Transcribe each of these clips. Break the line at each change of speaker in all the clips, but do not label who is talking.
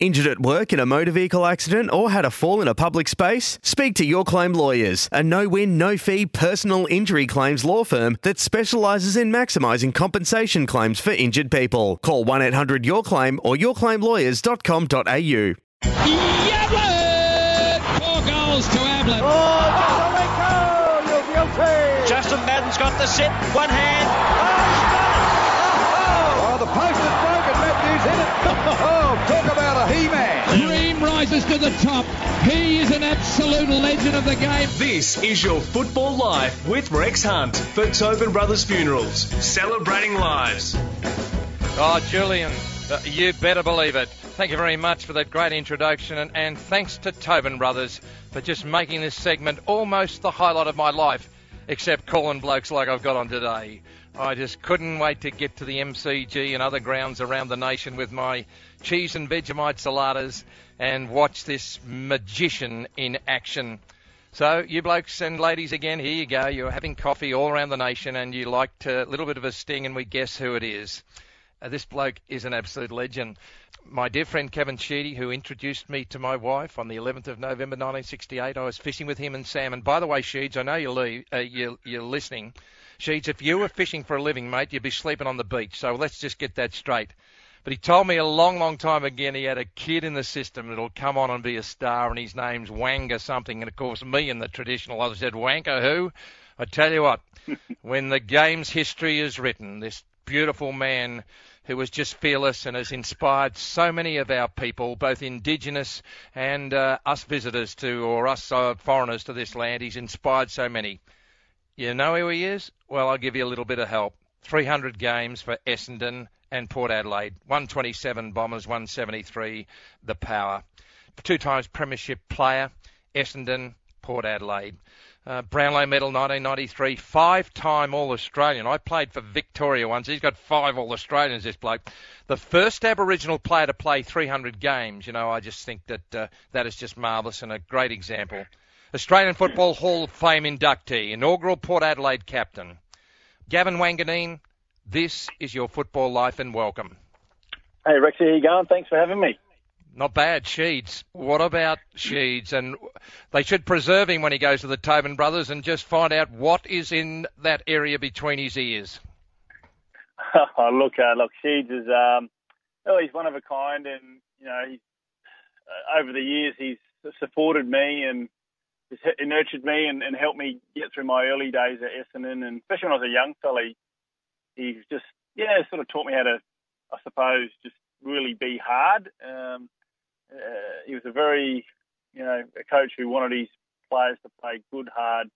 Injured at work in a motor vehicle accident or had a fall in a public space? Speak to Your Claim Lawyers, a no win, no fee personal injury claims law firm that specialises in maximising compensation claims for injured people. Call 1 800 Your Claim or yourclaimlawyers.com.au.
Ablett! Four goals to Ablett.
Oh,
Justin Madden's got the sit, one hand.
Oh, the post is broken. Matthews hit it. Oh, talk about a he-man.
Dream rises to the top. He is an absolute legend of the game.
This is your Football Life with Rex Hunt for Tobin Brothers Funerals, celebrating lives.
Oh, Julian, uh, you better believe it. Thank you very much for that great introduction, and, and thanks to Tobin Brothers for just making this segment almost the highlight of my life, except calling blokes like I've got on today. I just couldn't wait to get to the MCG and other grounds around the nation with my cheese and Vegemite saladas and watch this magician in action. So, you blokes and ladies, again, here you go. You're having coffee all around the nation, and you liked a little bit of a sting, and we guess who it is. Uh, this bloke is an absolute legend. My dear friend Kevin Sheedy, who introduced me to my wife on the 11th of November 1968, I was fishing with him and Sam. And by the way, Sheeds, I know you're, uh, you're, you're listening. Sheeds, if you were fishing for a living, mate, you'd be sleeping on the beach. So let's just get that straight. But he told me a long, long time again he had a kid in the system that'll come on and be a star, and his name's Wanga something. And of course, me and the traditional, I said, Wanga who? I tell you what, when the game's history is written, this beautiful man who was just fearless and has inspired so many of our people, both indigenous and uh, us visitors to, or us uh, foreigners to this land. He's inspired so many. You know who he is? Well, I'll give you a little bit of help. 300 games for Essendon and Port Adelaide. 127 Bombers, 173 the Power. Two times Premiership player, Essendon, Port Adelaide. Uh, Brownlow medal 1993, five-time All-Australian. I played for Victoria once. He's got five All-Australians, this bloke. The first Aboriginal player to play 300 games. You know, I just think that uh, that is just marvellous and a great example. Australian Football Hall of Fame inductee, inaugural Port Adelaide captain. Gavin Wanganeen, this is your football life and welcome.
Hey, Rex, how you going? Thanks for having me.
Not bad, Sheeds. What about Sheeds? And they should preserve him when he goes to the Tobin brothers and just find out what is in that area between his ears.
oh, look, uh, look, Sheeds is, um, oh, he's one of a kind, and you know, he's uh, over the years he's supported me and he's nurtured me and, and, helped me get through my early days at Essendon, and especially when I was a young fella, he, he's just yeah, sort of taught me how to, I suppose, just really be hard. Um, uh, he was a very, you know, a coach who wanted his players to play good, hard,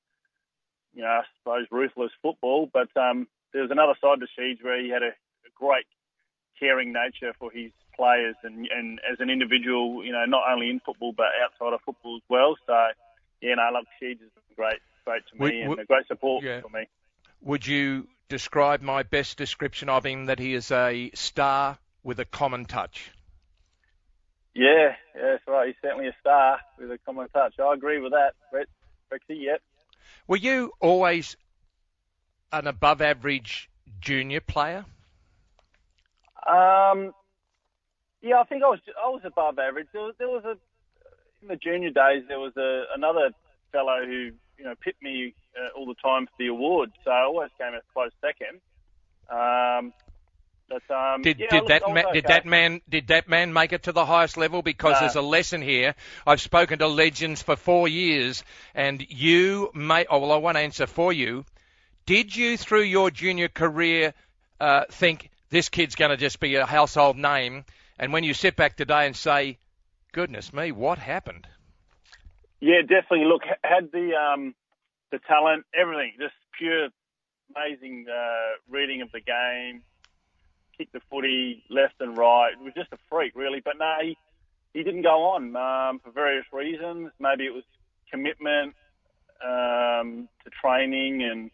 you know, I suppose ruthless football. But um, there was another side to Sheeds where he had a, a great caring nature for his players and, and as an individual, you know, not only in football but outside of football as well. So, yeah, no, look, Sheeds great, great to me would, and a great support yeah. for me.
Would you describe my best description of him that he is a star with a common touch?
Yeah, yeah, that's right. He's certainly a star with a common touch. I agree with that, Brett. Rexy, yep.
Were you always an above average junior player?
Um, yeah, I think I was I was above average. There was, there was a in the junior days there was a another fellow who you know pipped me uh, all the time for the award, so I always came a close second. Um, but, um,
did,
yeah,
did that ma-
okay.
did that man did that man make it to the highest level? Because
no.
there's a lesson here. I've spoken to legends for four years, and you may. Oh well, I won't answer for you. Did you, through your junior career, uh, think this kid's going to just be a household name? And when you sit back today and say, "Goodness me, what happened?"
Yeah, definitely. Look, had the um, the talent, everything, just pure, amazing uh, reading of the game kicked the footy left and right. It was just a freak, really. But no, he, he didn't go on um, for various reasons. Maybe it was commitment um, to training and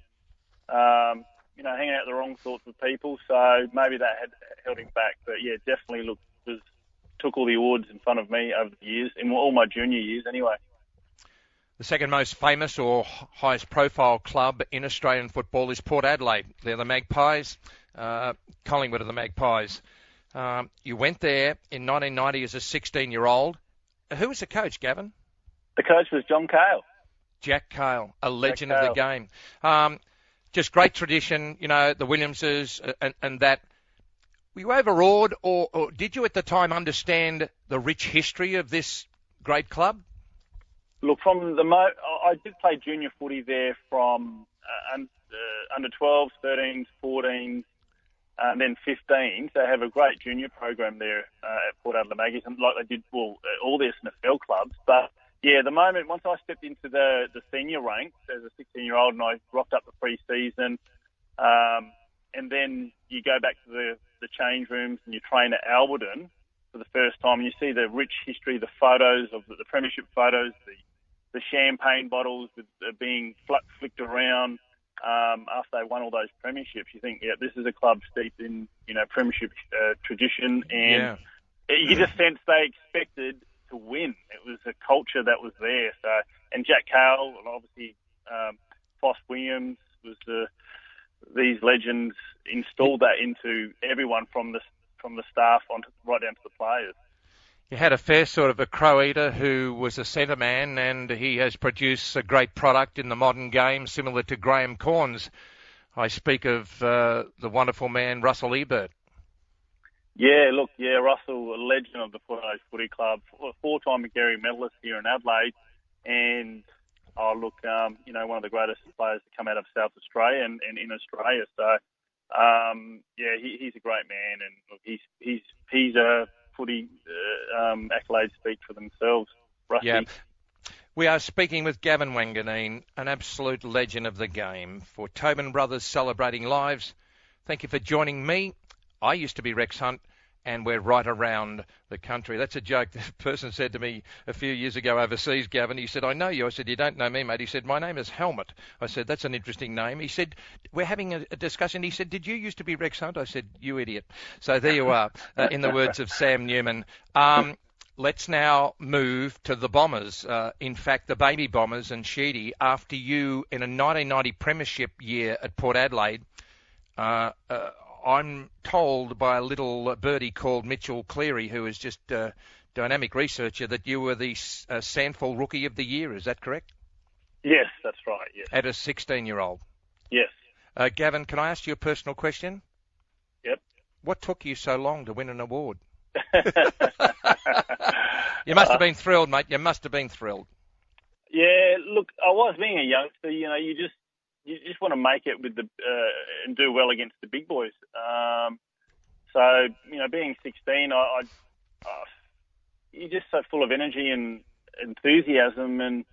um, you know hanging out the wrong sorts of people. So maybe that had held him back. But yeah, definitely look was took all the awards in front of me over the years, in all my junior years anyway.
The second most famous or highest profile club in Australian football is Port Adelaide. They're the Magpies. Uh, Collingwood are the Magpies. Um, you went there in 1990 as a 16 year old. Who was the coach, Gavin?
The coach was John Cahill.
Jack Cahill, a legend of the game. Um, just great tradition, you know, the Williamses uh, and, and that. Were you overawed, or, or did you at the time understand the rich history of this great club?
Look, from the mo- I did play junior footy there from uh, uh, under 12s, 13s, 14s, and then 15s. They have a great junior program there uh, at Port Adelaide Maggies, and like they did well all the SANFL clubs. But yeah, the moment once I stepped into the the senior ranks as a 16 year old, and I rocked up the pre-season, um, and then you go back to the the change rooms and you train at Alberton for the first time, and you see the rich history, the photos of the, the premiership photos, the the champagne bottles with, uh, being fl- flicked around um, after they won all those premierships. You think, yeah, this is a club steeped in you know premiership uh, tradition, and
yeah.
you just sense they expected to win. It was a culture that was there. So, and Jack Cahill, and obviously um, Foss Williams was the these legends installed that into everyone from the from the staff on right down to the players.
You had a fair sort of a crow eater who was a centre man, and he has produced a great product in the modern game, similar to Graham Cornes. I speak of uh, the wonderful man Russell Ebert.
Yeah, look, yeah, Russell, a legend of the Adelaide Footy Club, four-time Magarey medalist here in Adelaide, and oh, look, um, you know, one of the greatest players to come out of South Australia and, and in Australia. So, um, yeah, he, he's a great man, and look, he's he's he's a footy uh, um, accolades speak for themselves. Rusty.
Yeah. We are speaking with Gavin Wanganeen, an absolute legend of the game, for Tobin Brothers Celebrating Lives. Thank you for joining me. I used to be Rex Hunt, and we're right around the country. That's a joke a person said to me a few years ago overseas, Gavin. He said, I know you. I said, You don't know me, mate. He said, My name is Helmut. I said, That's an interesting name. He said, We're having a, a discussion. He said, Did you used to be Rex Hunt? I said, You idiot. So there you are, uh, in the words of Sam Newman. Um, let's now move to the Bombers. Uh, in fact, the Baby Bombers and Sheedy, after you in a 1990 Premiership year at Port Adelaide, uh, uh, I'm told by a little birdie called Mitchell Cleary, who is just a dynamic researcher, that you were the uh, SANFL Rookie of the Year. Is that correct?
Yes, that's right. Yes.
At a 16 year old.
Yes.
Uh, Gavin, can I ask you a personal question?
Yep.
What took you so long to win an award? you must have been thrilled, mate. You must have been thrilled.
Yeah, look, I was being a youngster. You know, you just you just want to make it with the uh, and do well against the big boys. Um, so you know, being 16, I, I uh, you're just so full of energy and enthusiasm, and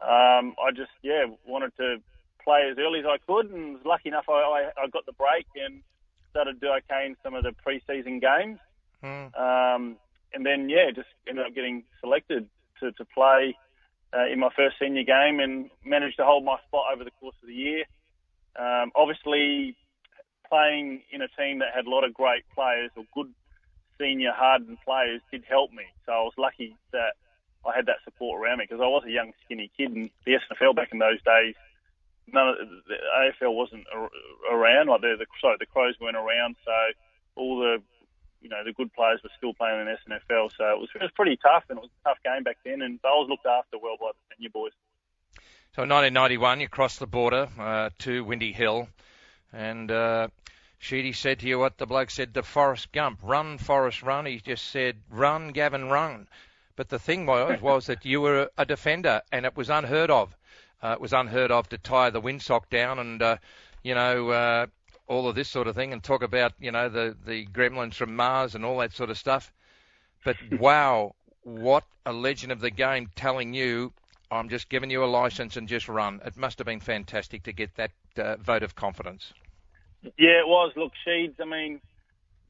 um, I just yeah wanted to play as early as I could, and was lucky enough I, I, I got the break and started to do okay in some of the preseason games.
Hmm.
Um, and then yeah, just ended up getting selected to, to play uh, in my first senior game and managed to hold my spot over the course of the year. Um, obviously, playing in a team that had a lot of great players or good senior hardened players did help me. So I was lucky that I had that support around me because I was a young skinny kid and the SANFL back in those days, none of the AFL wasn't around. Like the, the sorry, the Crows weren't around, so all the you know, the good players were still playing in the SANFL. So it was, it was pretty tough, and it was a tough game back then. And I was looked after well by the senior boys.
So in 1991, you crossed the border uh, to Windy Hill, and uh, Sheedy said to you what the bloke said to Forrest Gump: "Run, Forrest, run." He just said, "Run, Gavin, run." But the thing was, was that you were a defender, and it was unheard of. Uh, it was unheard of to tie the windsock down and, uh, you know, uh, all of this sort of thing and talk about you know the the gremlins from Mars and all that sort of stuff. But wow, what a legend of the game telling you I'm just giving you a license and just run. It must have been fantastic to get that uh, vote of confidence.
Yeah, it was. Look, Sheeds, I mean,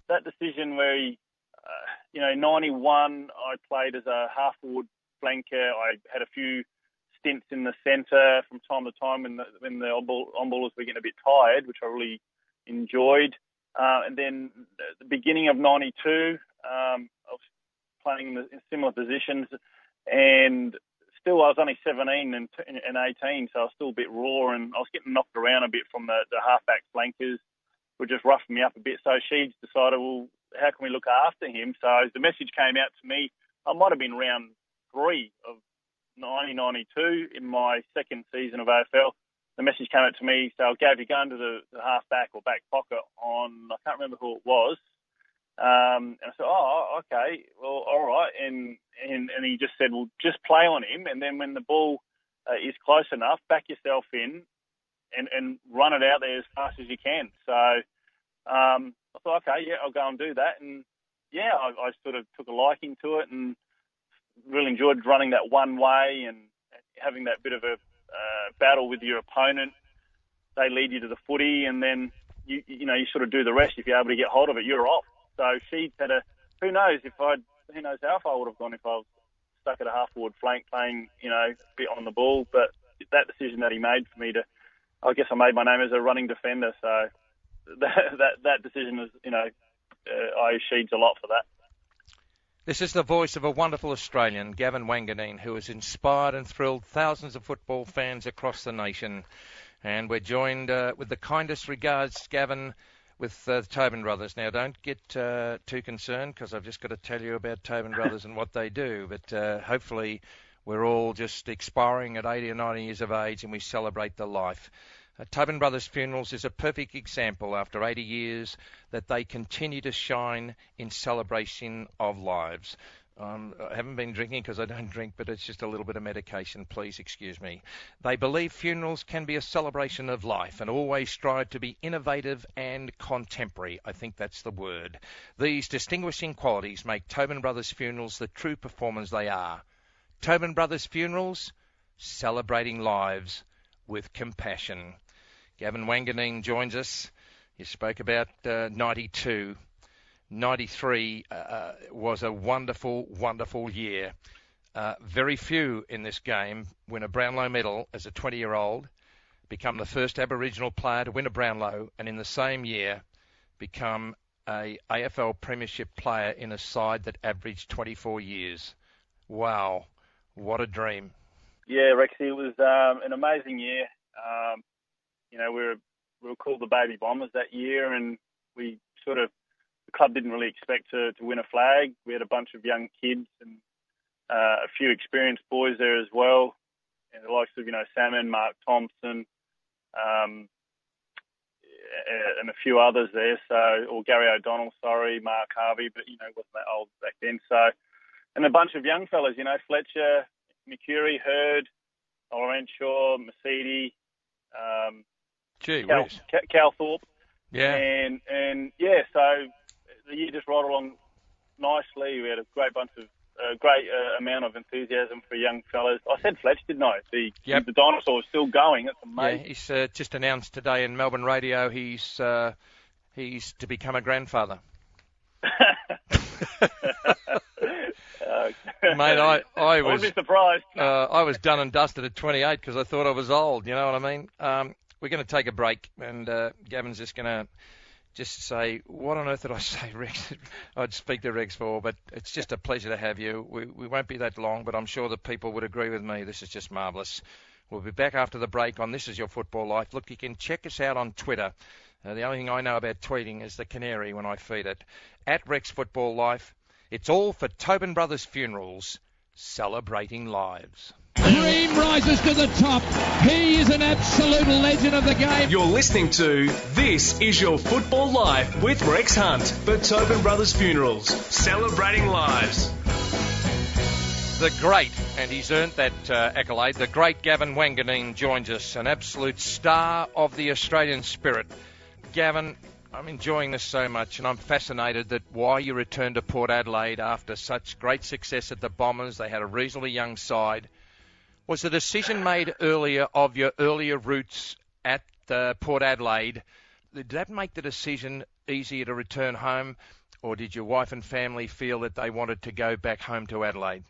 that decision where he, uh, you know, 91, I played as a half forward flanker. I had a few stints in the centre from time to time when the, when the on ballers were getting a bit tired, which I really enjoyed. Uh, and then the beginning of 92, um, I was playing in, similar positions and still I was only 17 and, and 18, so I was still a bit raw and I was getting knocked around a bit from the, the halfback flankers were just roughing me up a bit. So Sheeds decided, well, how can we look after him? So the message came out to me. I might have been round three of 1992 in my second season of AFL. The message came out to me, so I gave you go into the, the half back or back pocket on, I can't remember who it was. Um, and I said, oh, okay, well, all right. And, and, and he just said, well, just play on him. And then when the ball uh, is close enough, back yourself in and, and run it out there as fast as you can. So um, I thought, okay, yeah, I'll go and do that. And yeah, I, I sort of took a liking to it and really enjoyed running that one way and having that bit of a uh, battle with your opponent. They lead you to the footy, and then you you know you sort of do the rest. If you're able to get hold of it, you're off. So she had a who knows if I'd who knows how far I would have gone if I was stuck at a half forward flank playing you know a bit on the ball. But that decision that he made for me to, I guess I made my name as a running defender. So that that, that decision is you know uh, I Sheeds a lot for that.
This is the voice of a wonderful Australian, Gavin Wanganeen, who has inspired and thrilled thousands of football fans across the nation. And we're joined uh, with the kindest regards, Gavin, with uh, the Tobin brothers. Now, don't get uh, too concerned because I've just got to tell you about Tobin brothers and what they do. But uh, hopefully, we're all just expiring at 80 or 90 years of age and we celebrate the life. Uh, Tobin Brothers Funerals is a perfect example after 80 years that they continue to shine in celebration of lives. Um, I haven't been drinking because I don't drink, but it's just a little bit of medication. Please excuse me. They believe funerals can be a celebration of life and always strive to be innovative and contemporary. I think that's the word. These distinguishing qualities make Tobin Brothers Funerals the true performers they are. Tobin Brothers Funerals, celebrating lives with compassion. Gavin Wanganeen joins us. You spoke about uh, 92. 93 uh, uh, was a wonderful, wonderful year. Uh, very few in this game win a Brownlow medal as a 20 year old, become the first Aboriginal player to win a Brownlow, and in the same year become a AFL Premiership player in a side that averaged 24 years. Wow, what a dream!
Yeah, Rexy, it was um, an amazing year. Um, you know, we were we were called the Baby Bombers that year, and we sort of the club didn't really expect to to win a flag. We had a bunch of young kids and uh, a few experienced boys there as well, and the likes of you know Salmon, Mark Thompson, um, and a few others there. So, or Gary O'Donnell, sorry, Mark Harvey, but you know wasn't that old back then. So, and a bunch of young fellas, you know Fletcher, Mercuri, Hird, Laurent Shaw, Mercedes, um,
Gee,
Cal, Calthorpe.
Yeah.
And and yeah, so the year just rolled along nicely. We had a great bunch of a great uh, amount of enthusiasm for young fellas. I said Fletch, didn't I? The
yep.
the dinosaur is still going. It's amazing.
Yeah, he's uh, just announced today in Melbourne radio he's uh, he's to become a grandfather. Mate, I, I was
I surprised.
Uh, I was done and dusted at 28 because I thought I was old. You know what I mean? Um, we're going to take a break, and uh, Gavin's just going to just say, what on earth did I say, Rex? I'd speak to Rex for, but it's just a pleasure to have you. We, we won't be that long, but I'm sure that people would agree with me. This is just marvellous. We'll be back after the break on This Is Your Football Life. Look, you can check us out on Twitter. Uh, the only thing I know about tweeting is the canary when I feed it. At Rex Football Life. It's all for Tobin Brothers Funerals, celebrating lives.
Dream rises to the top. He is an absolute legend of the game.
You're listening to This Is Your Football Life with Rex Hunt for Tobin Brothers Funerals, celebrating lives.
The great, and he's earned that uh, accolade, the great Gavin Wanganeen joins us, an absolute star of the Australian spirit. Gavin, I'm enjoying this so much, and I'm fascinated that why you returned to Port Adelaide after such great success at the Bombers. They had a reasonably young side. Was the decision made earlier of your earlier roots at uh, Port Adelaide? Did that make the decision easier to return home, or did your wife and family feel that they wanted to go back home to Adelaide?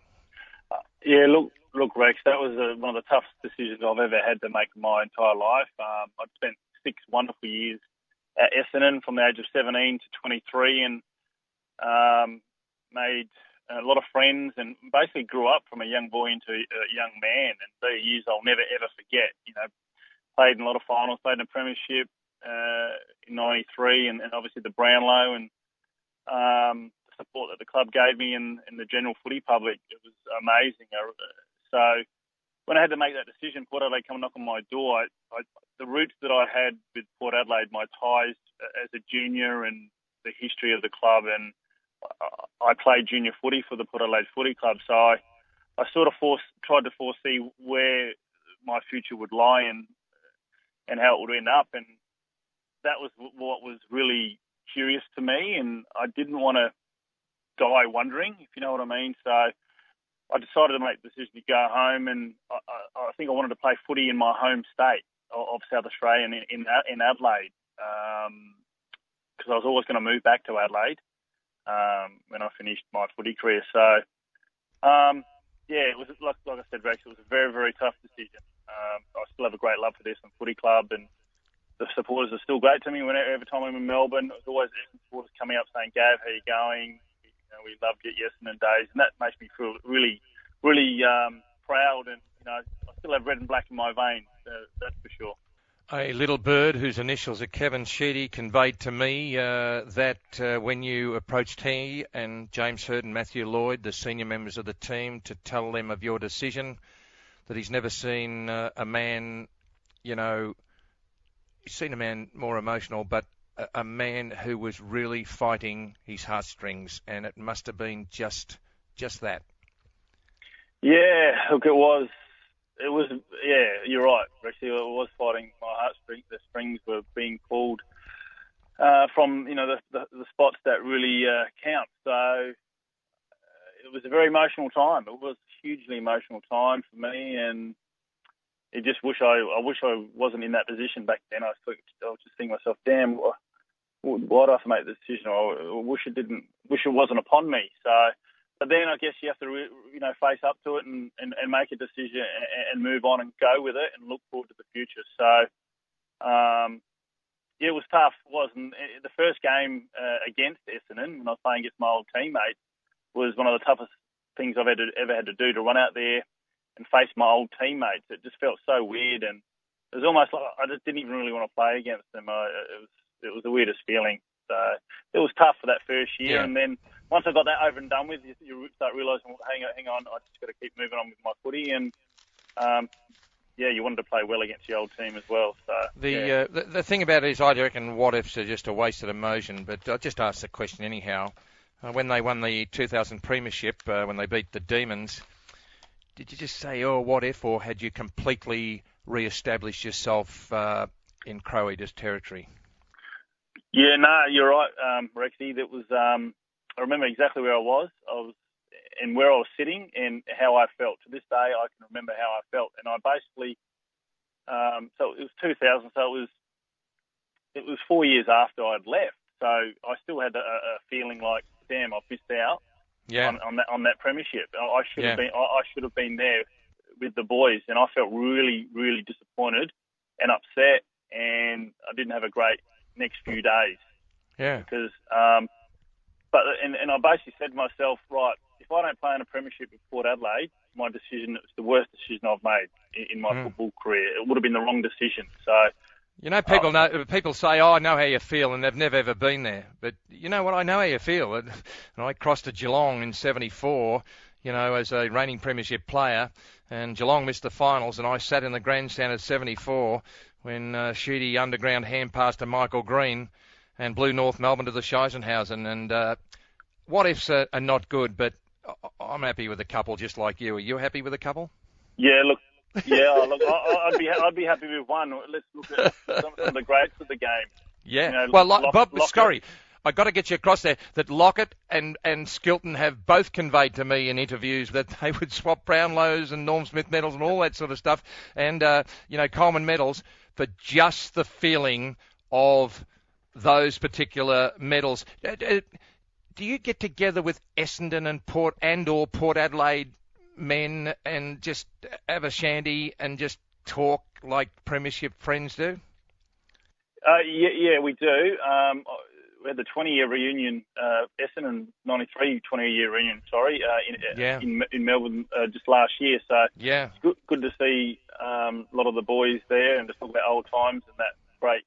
Uh, yeah, look, look, Rex, that was a, one of the toughest decisions I've ever had to make in my entire life. Um, I'd spent six wonderful years at Essendon from the age of 17 to 23, and um, made a lot of friends, and basically grew up from a young boy into a young man. And those years I'll never ever forget. You know, played in a lot of finals, played in a premiership uh, in '93, and, and obviously the Brownlow and um, the support that the club gave me and, and the general footy public. It was amazing. So when I had to make that decision, Port Adelaide come knock on my door, I, I, the roots that I had with Port Adelaide, my ties as a junior and the history of the club, and I played junior footy for the Port Adelaide Footy Club, so I, I sort of tried to foresee where my future would lie and and how it would end up, and that was what was really curious to me, and I didn't want to die wondering, if you know what I mean. So I decided to make the decision to go home, and I, I think I wanted to play footy in my home state of, South Australia in in, in Adelaide, because um, I was always going to move back to Adelaide um, when I finished my footy career. So. Um, yeah, it was like, like I said, Rex. It was a very, very tough decision. Um, I still have a great love for this and footy club, and the supporters are still great to me. Whenever every time I'm in Melbourne, there's always supporters coming up saying, "Gav, how you going?" You know, we loved it Essendon days, and that makes me feel really, really um, proud. And you know, I still have red and black in my veins. Uh, that's for sure.
A little bird whose initials are Kevin Sheedy conveyed to me uh, that uh, when you approached he and James Hird and Matthew Lloyd, the senior members of the team, to tell them of your decision, that he's never seen uh, a man, you know, seen a man more emotional, but a, a man who was really fighting his heartstrings, and it must have been just just that.
Yeah, look, it was. It was. Yeah, you're right, Actually, It was fighting my heartstrings. The strings were being pulled uh, from you know the, the, the spots that really uh, count. So uh, it was a very emotional time. It was a hugely emotional time for me, and I just wish I, I wish I wasn't in that position back then. I was, I was just thinking myself, damn, why, why did I have to make the decision? I wish it didn't, wish it wasn't upon me. So, but then I guess you have to, you know, face up to it and, and, and make a decision and, and move on and go with it and look forward to the future. So, um, yeah, it was tough. It was not the first game uh, against Essendon when I was playing against my old teammates was one of the toughest things I've ever, ever had to do to run out there and face my old teammates. It just felt so weird, and it was almost like I just didn't even really want to play against them. I, it was it was the weirdest feeling. So it was tough for that first year, yeah. and then once I got that over and done with, you, you start realising, well, hang on, hang on, I just got to keep moving on with my footy, and um, yeah, you wanted to play well against the old team as well. So
the
yeah.
uh, the, the thing about it is, I reckon what ifs are just a wasted emotion. But I'll just ask the question anyhow. Uh, when they won the 2000 Premiership, uh, when they beat the Demons, did you just say, oh, what if, or had you completely re-established yourself uh, in Crow territory?
Yeah, no, you're right, um, Rexy. That was, um, I remember exactly where I was. I was, and where I was sitting, and how I felt. To this day, I can remember how I felt, and I basically, um, so it was 2000, so it was, it was four years after I'd left. So I still had a, a feeling like, damn, I've missed out
yeah.
on, on that on that premiership. I should yeah. have been I, I should have been there with the boys, and I felt really really disappointed and upset, and I didn't have a great next few days.
Yeah.
Because um, but and, and I basically said to myself, right, if I don't play in a premiership with Port Adelaide, my decision it's the worst decision I've made in, in my mm. football career. It would have been the wrong decision. So
you know, people know. People say, "Oh, I know how you feel," and they've never ever been there. But you know what? I know how you feel. And I crossed to Geelong in '74, you know, as a reigning premiership player, and Geelong missed the finals, and I sat in the grandstand at '74 when uh, Sheedy underground hand passed to Michael Green, and blew North Melbourne to the Scheissenhausen. And uh, what ifs are, are not good, but I'm happy with a couple, just like you. Are you happy with a couple?
Yeah, look, yeah, look, I, would be I'd be happy with one. Let's look at some, of the greats of the game.
Yeah.
You know,
well, Lock, Bob Scurry, I've got to get you across there that Lockett and and Skilton have both conveyed to me in interviews that they would swap Brownlows and Norm Smith medals and all that sort of stuff, and uh, you know Coleman medals for just the feeling of those particular medals. Uh, uh, do you get together with Essendon and Port and or Port Adelaide men and just have a shandy and just talk like Premiership friends do?
Uh, yeah, yeah, we do. Um, we had the 20 year reunion, uh, Essendon 93 20 year reunion, sorry, uh, in,
Yeah.
in, in Melbourne uh, just last year. So
Yeah.
it's good, good to see um, a lot of the boys there and just talk about old times and that great,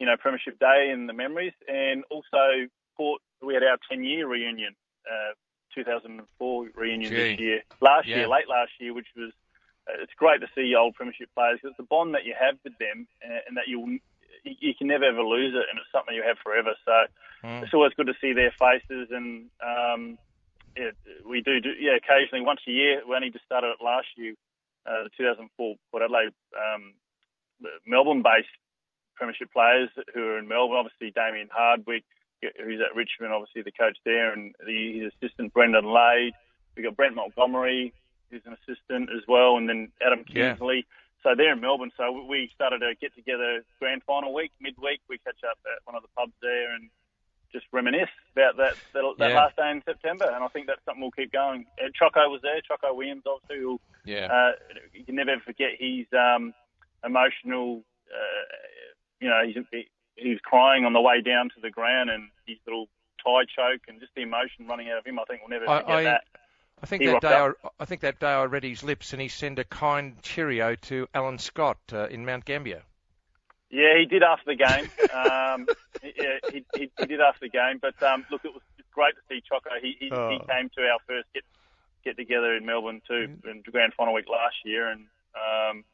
you know, Premiership Day and the memories. And also, Port, we had our 10 year reunion, uh, 2004 reunion this year, last
Yeah.
year, late last year, which was. Uh, it's great to see old Premiership players because it's the bond that you have with them uh, and that you'll you, you can never ever lose it, and it's something you have forever. So
Mm.
it's always good to see their faces, and um, yeah, we do, do yeah occasionally once a year. We only just started it last year, uh, the 2004 Port Adelaide um, Melbourne-based Premiership players who are in Melbourne. Obviously, Damien Hardwick, who's at Richmond, obviously the coach there, and the, his assistant Brendan Lade. We got Brett Montgomery, who's an assistant as well, and then Adam
Yeah.
So they're in Melbourne. So we started to get together grand final week, midweek. We catch up at one of the pubs there and just reminisce about that that, that
Yeah.
last day in September. And I think that's something we'll keep going. Choco was there. Choco Williams, obviously, who
Yeah.
uh, you can never forget his um, emotional. Uh, you know, he's, he, he was crying on the way down to the ground, and his little tie choke, and just the emotion running out of him. I think we'll never
I-
forget
I-
that.
I think
He
that day I,
up.
I think that day I read his lips and he sent a kind cheerio to Alan Scott uh, in Mount Gambier.
Yeah, he did after the game. um, yeah, he, he, he did after the game. But um, look, it was great to see Choco. He, he, he
Oh.
came to our first get get together in Melbourne too, in the grand final week last year, and um,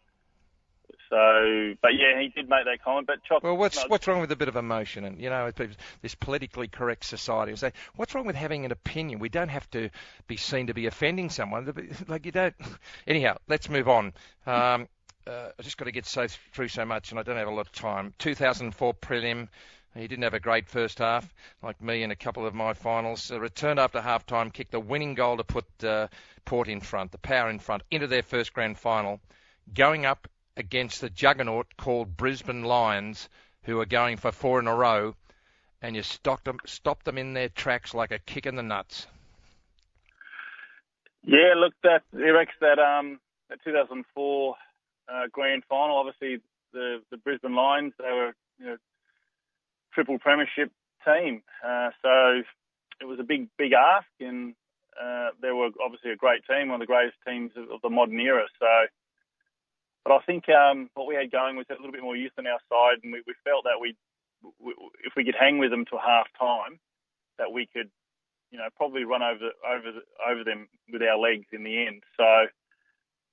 so. But yeah, he did make that comment. But Choco,
Well, what's
no,
what's wrong with a bit of emotion? And you know, this politically correct society. Say, what's wrong with having an opinion? We don't have to be seen to be offending someone. Like you don't. Anyhow, let's move on. Um, uh, I just got to get so through so much, and I don't have a lot of time. 2004 prelim. He didn't have a great first half, like me in a couple of my finals. Uh, returned after half time, kicked the winning goal to put uh, Port in front, the power in front, into their first grand final, going up against the juggernaut called Brisbane Lions, who are going for four in a row, and you stopped them, stopped them in their tracks like a kick in the nuts.
Yeah, look, that Rex, that um, that 2004 uh, grand final. Obviously, the the Brisbane Lions, they were you know triple premiership team, uh, so it was a big big ask, and uh, they were obviously a great team, one of the greatest teams of, of the modern era. So, but I think um, what we had going was a little bit more youth on our side, and we, we felt that we, we if we could hang with them to half time, that we could you know, probably run over over the, over them with our legs in the end. So,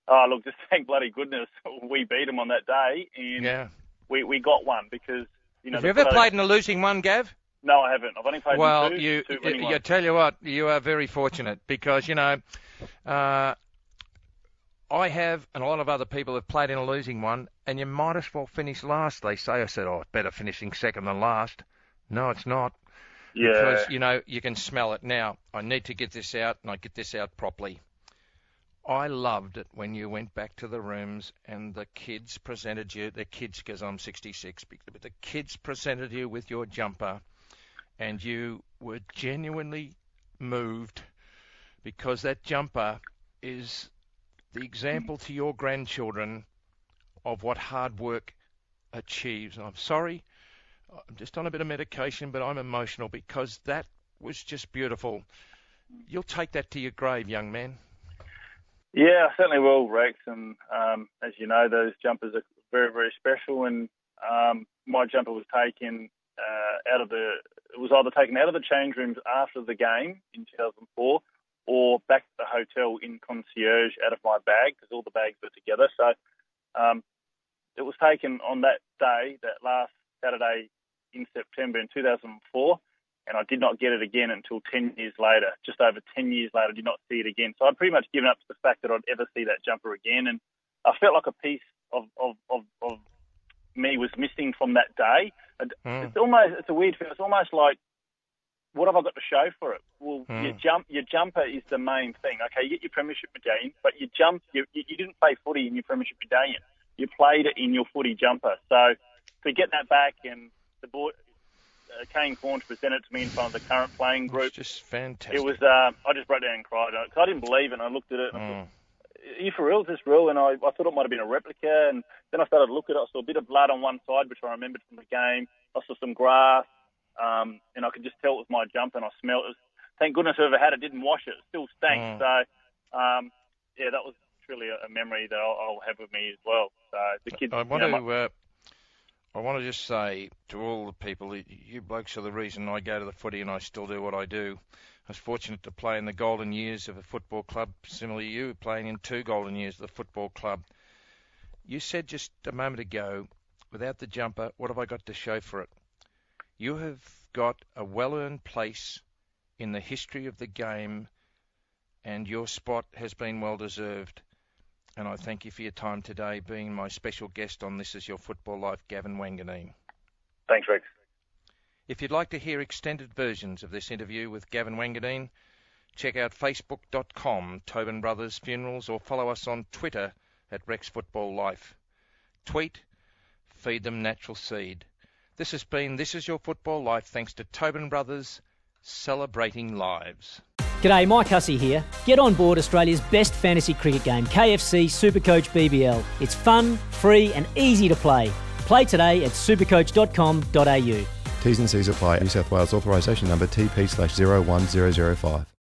oh look, just thank bloody goodness we beat them on that day, and
Yeah.
we, we got one because you know.
Have you ever played in a losing one, Gav?
No, I haven't. I've only played in
Well,
two,
you,
two
you, you tell you what, you are very fortunate because you know, uh, I have, and a lot of other people have played in a losing one, and you might as well finish last. They say, I said, oh, it's better finishing second than last. No, it's not.
yeah,
because you know you can smell it now. I need to get this out, and I get this out properly. I loved it when you went back to the rooms and the kids presented you, the kids, because I'm 66, but the kids presented you with your jumper, and you were genuinely moved because that jumper is the example to your grandchildren of what hard work achieves. And I'm sorry, I'm just on a bit of medication, but I'm emotional because that was just beautiful. You'll take that to your grave, young man.
Yeah, I certainly will, Rex. And um, as you know, those jumpers are very, very special. And um, my jumper was taken uh, out of the. It was either taken out of the change rooms after the game in 2004, or back to the hotel in concierge out of my bag because all the bags were together. So um, it was taken on that day, that last Saturday in September in 2004 and I did not get it again until 10 years later. Just over 10 years later, I did not see it again. So I'd pretty much given up to the fact that I'd ever see that jumper again. And I felt like a piece of, of, of, of me was missing from that day. And
Mm.
It's almost, it's a weird feeling. It's almost like, what have I got to show for it? Well,
Mm.
your jump, your jumper is the main thing. Okay, you get your premiership medallion, but you jump, you, you didn't play footy in your premiership medallion. You played it in your footy jumper. So to get that back and the board, uh, Kane Cornes presented it to me in front of the current playing group.
It's just fantastic.
It was. Uh, I just broke down and cried because I didn't believe it. And I looked at it. And I thought, Are you for real? Is this real? And I, I thought it might have been a replica. And then I started to look at it. I saw a bit of blood on one side, which I remembered from the game. I saw some grass, um, and I could just tell it was my jumper. And I smelled it. Thank goodness whoever had it didn't wash it. It still stank.
Mm.
So, um, yeah, that was truly a, a memory that I'll, I'll have with me as well. So the kids.
I want
you know,
to.
my-
Uh, I want to just say to all the people, you blokes are the reason I go to the footy and I still do what I do. I was fortunate to play in the golden years of a football club, similarly to you playing in two golden years of the football club. You said just a moment ago, without the jumper, what have I got to show for it? You have got a well-earned place in the history of the game, and your spot has been well deserved and I thank you for your time today, being my special guest on This Is Your Football Life, Gavin Wanganeen.
Thanks, Rex.
If you'd like to hear extended versions of this interview with Gavin Wanganeen, check out facebook.com Tobin Brothers Funerals or follow us on Twitter at Rex Football Life. Tweet, feed them natural seed. This has been This Is Your Football Life thanks to Tobin Brothers celebrating lives.
G'day, Mike Hussey here. Get on board Australia's best fantasy cricket game, KFC Supercoach BBL. It's fun, free, and easy to play. Play today at supercoach.com.au.
T's and C's apply. New South Wales authorisation number TP slash 01005.